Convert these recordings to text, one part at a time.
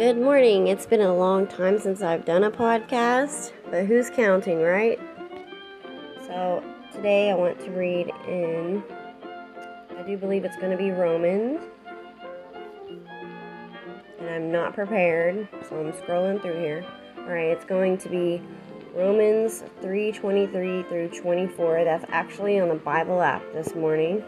Good morning. It's been a long time since I've done a podcast, but who's counting, right? So today I want to read in, I do believe it's going to be Romans. And I'm not prepared, so I'm scrolling through here. Alright, it's going to be Romans 3:23 through 24. That's actually on the Bible app this morning.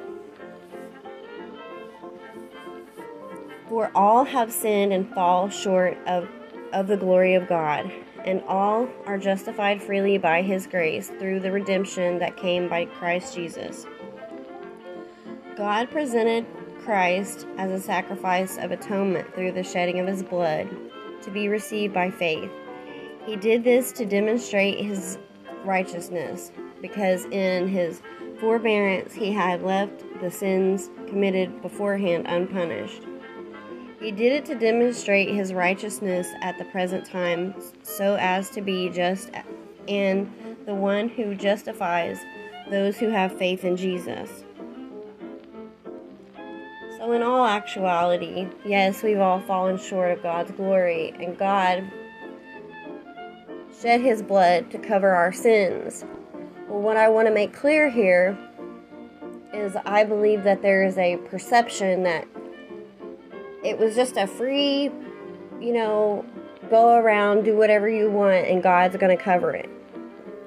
For all have sinned and fall short of, of the glory of God, and all are justified freely by his grace through the redemption that came by Christ Jesus. God presented Christ as a sacrifice of atonement through the shedding of his blood to be received by faith. He did this to demonstrate his righteousness, because in his forbearance he had left the sins committed beforehand unpunished. He did it to demonstrate his righteousness at the present time, so as to be just and the one who justifies those who have faith in Jesus. So, in all actuality, yes, we've all fallen short of God's glory, and God shed his blood to cover our sins. What I want to make clear here is I believe that there is a perception that it was just a free, you know, go around, do whatever you want, and God's going to cover it.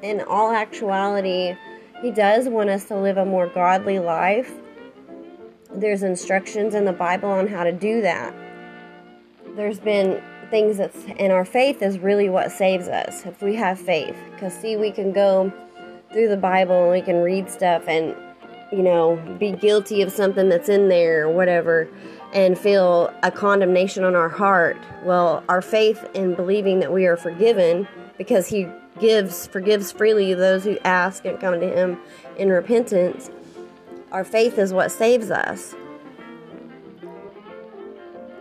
In all actuality, He does want us to live a more godly life. There's instructions in the Bible on how to do that. There's been things that's in our faith is really what saves us if we have faith. Because, see, we can go through the Bible and we can read stuff and, you know, be guilty of something that's in there or whatever and feel a condemnation on our heart. Well, our faith in believing that we are forgiven because He gives, forgives freely those who ask and come to Him in repentance. Our faith is what saves us.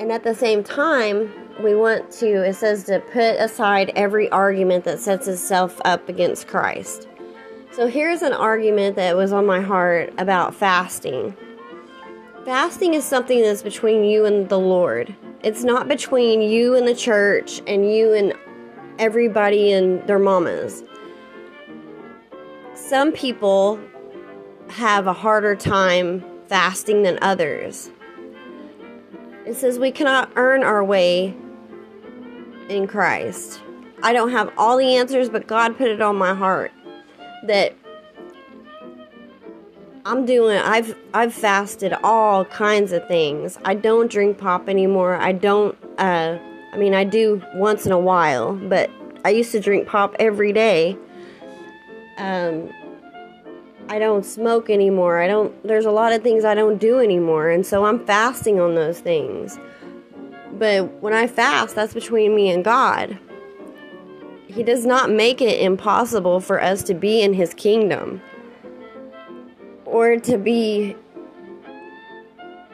And at the same time, we want to, it says to put aside every argument that sets itself up against Christ. So here's an argument that was on my heart about fasting. Fasting is something that's between you and the Lord. It's not between you and the church and you and everybody and their mamas. Some people have a harder time fasting than others. It says we cannot earn our way in Christ. I don't have all the answers, but God put it on my heart that I'm doing I've I've fasted all kinds of things. I don't drink pop anymore. I don't uh I mean I do once in a while, but I used to drink pop every day. Um I don't smoke anymore. I don't there's a lot of things I don't do anymore, and so I'm fasting on those things. But when I fast, that's between me and God. He does not make it impossible for us to be in his kingdom or to be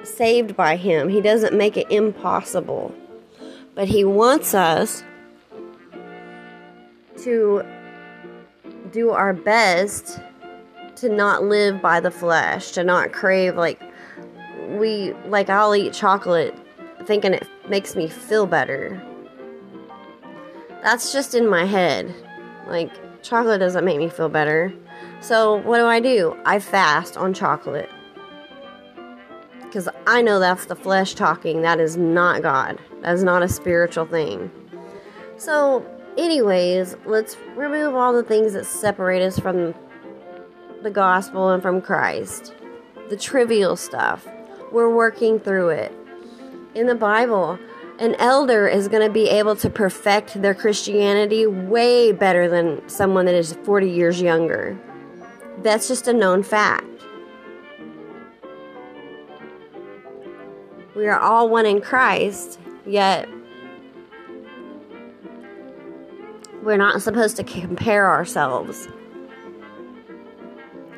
saved by Him. He doesn't make it impossible. But He wants us to do our best to not live by the flesh, to not crave like we like I'll eat chocolate thinking it makes me feel better. That's just in my head. Like chocolate doesn't make me feel better. So, what do I do? I fast on chocolate. Because I know that's the flesh talking. That is not God. That is not a spiritual thing. So, anyways, let's remove all the things that separate us from the gospel and from Christ. The trivial stuff. We're working through it. In the Bible, an elder is going to be able to perfect their Christianity way better than someone that is 40 years younger. That's just a known fact. We are all one in Christ, yet we're not supposed to compare ourselves.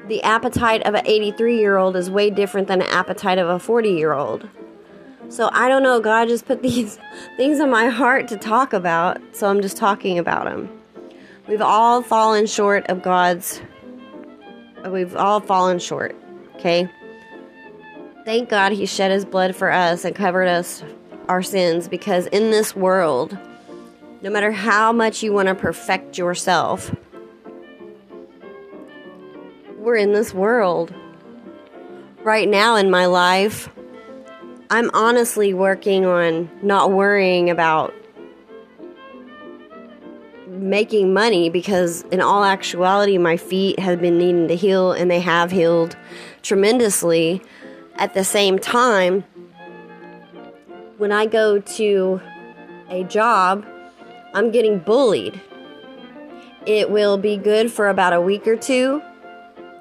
The appetite of an 83 year old is way different than an appetite of a 40 year old. So I don't know, God just put these things in my heart to talk about, so I'm just talking about them. We've all fallen short of God's We've all fallen short, okay? Thank God he shed his blood for us and covered us our sins because in this world, no matter how much you want to perfect yourself, we're in this world. Right now in my life, I'm honestly working on not worrying about making money because, in all actuality, my feet have been needing to heal and they have healed tremendously. At the same time, when I go to a job, I'm getting bullied. It will be good for about a week or two,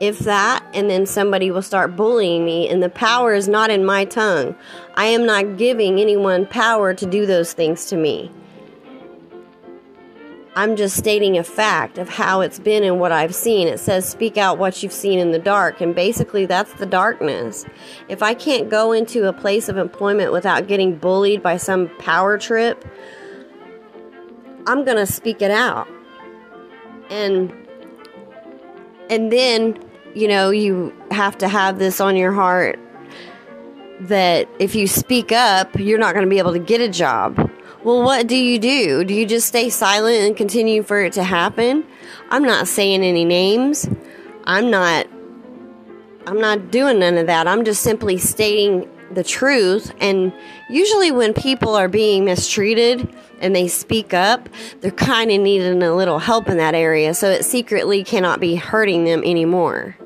if that, and then somebody will start bullying me, and the power is not in my tongue. I am not giving anyone power to do those things to me. I'm just stating a fact of how it's been and what I've seen. It says, speak out what you've seen in the dark. And basically, that's the darkness. If I can't go into a place of employment without getting bullied by some power trip, I'm going to speak it out. And and then, you know, you have to have this on your heart that if you speak up, you're not going to be able to get a job well, what do you do? Do you just stay silent and continue for it to happen? I'm not saying any names. I'm not I'm not doing none of that. I'm just simply stating the truth and usually when people are being mistreated and they speak up, they're kind of needing a little help in that area so it secretly cannot be hurting them anymore.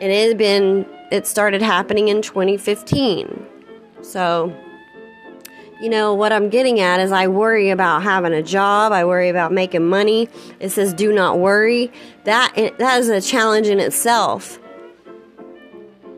And it had been it started happening in 2015. So you know, what I'm getting at is I worry about having a job, I worry about making money. It says do not worry. That that is a challenge in itself.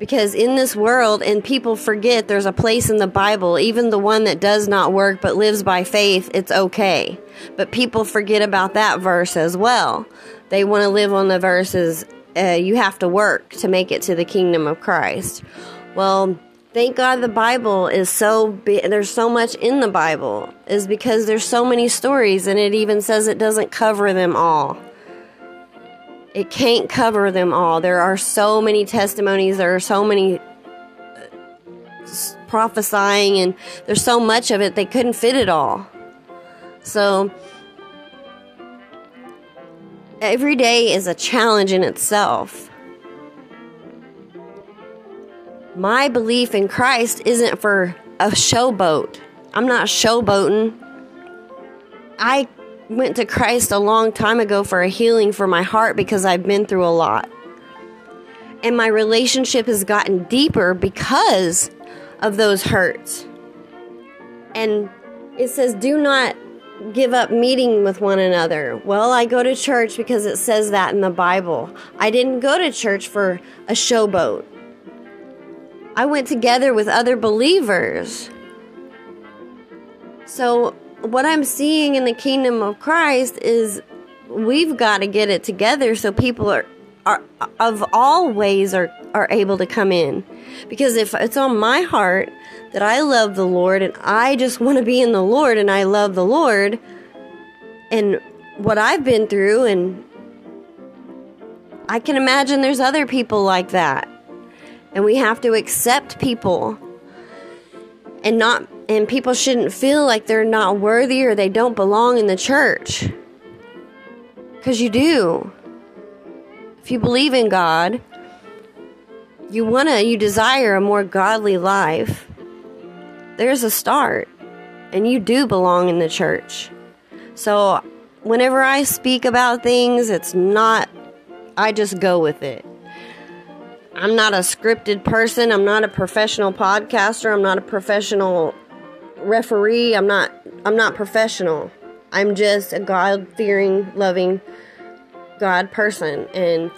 Because in this world and people forget there's a place in the Bible, even the one that does not work but lives by faith, it's okay. But people forget about that verse as well. They want to live on the verses uh, you have to work to make it to the kingdom of Christ. Well, Thank God the Bible is so big. There's so much in the Bible, is because there's so many stories, and it even says it doesn't cover them all. It can't cover them all. There are so many testimonies, there are so many uh, prophesying, and there's so much of it, they couldn't fit it all. So, every day is a challenge in itself. My belief in Christ isn't for a showboat. I'm not showboating. I went to Christ a long time ago for a healing for my heart because I've been through a lot. And my relationship has gotten deeper because of those hurts. And it says, do not give up meeting with one another. Well, I go to church because it says that in the Bible. I didn't go to church for a showboat. I went together with other believers. So, what I'm seeing in the kingdom of Christ is we've got to get it together so people are, are of all ways are, are able to come in. Because if it's on my heart that I love the Lord and I just want to be in the Lord and I love the Lord and what I've been through, and I can imagine there's other people like that and we have to accept people and not and people shouldn't feel like they're not worthy or they don't belong in the church. Cuz you do. If you believe in God you want to you desire a more godly life there's a start. And you do belong in the church. So whenever I speak about things it's not I just go with it I'm not a scripted person. I'm not a professional podcaster. I'm not a professional referee. I'm not I'm not professional. I'm just a God-fearing, loving God person and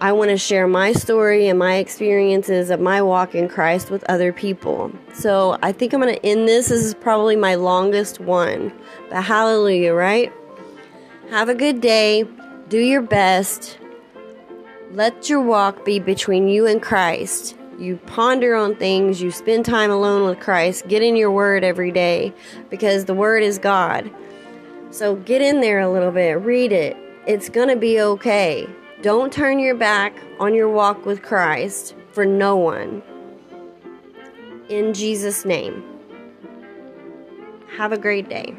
I want to share my story and my experiences of my walk in Christ with other people. So, I think I'm going to end this. This is probably my longest one. But hallelujah, right? Have a good day. Do your best let your walk be between you and Christ. You ponder on things, you spend time alone with Christ, get in your word every day because the word is God. So get in there a little bit, read it. It's going to be okay. Don't turn your back on your walk with Christ for no one. In Jesus' name. Have a great day.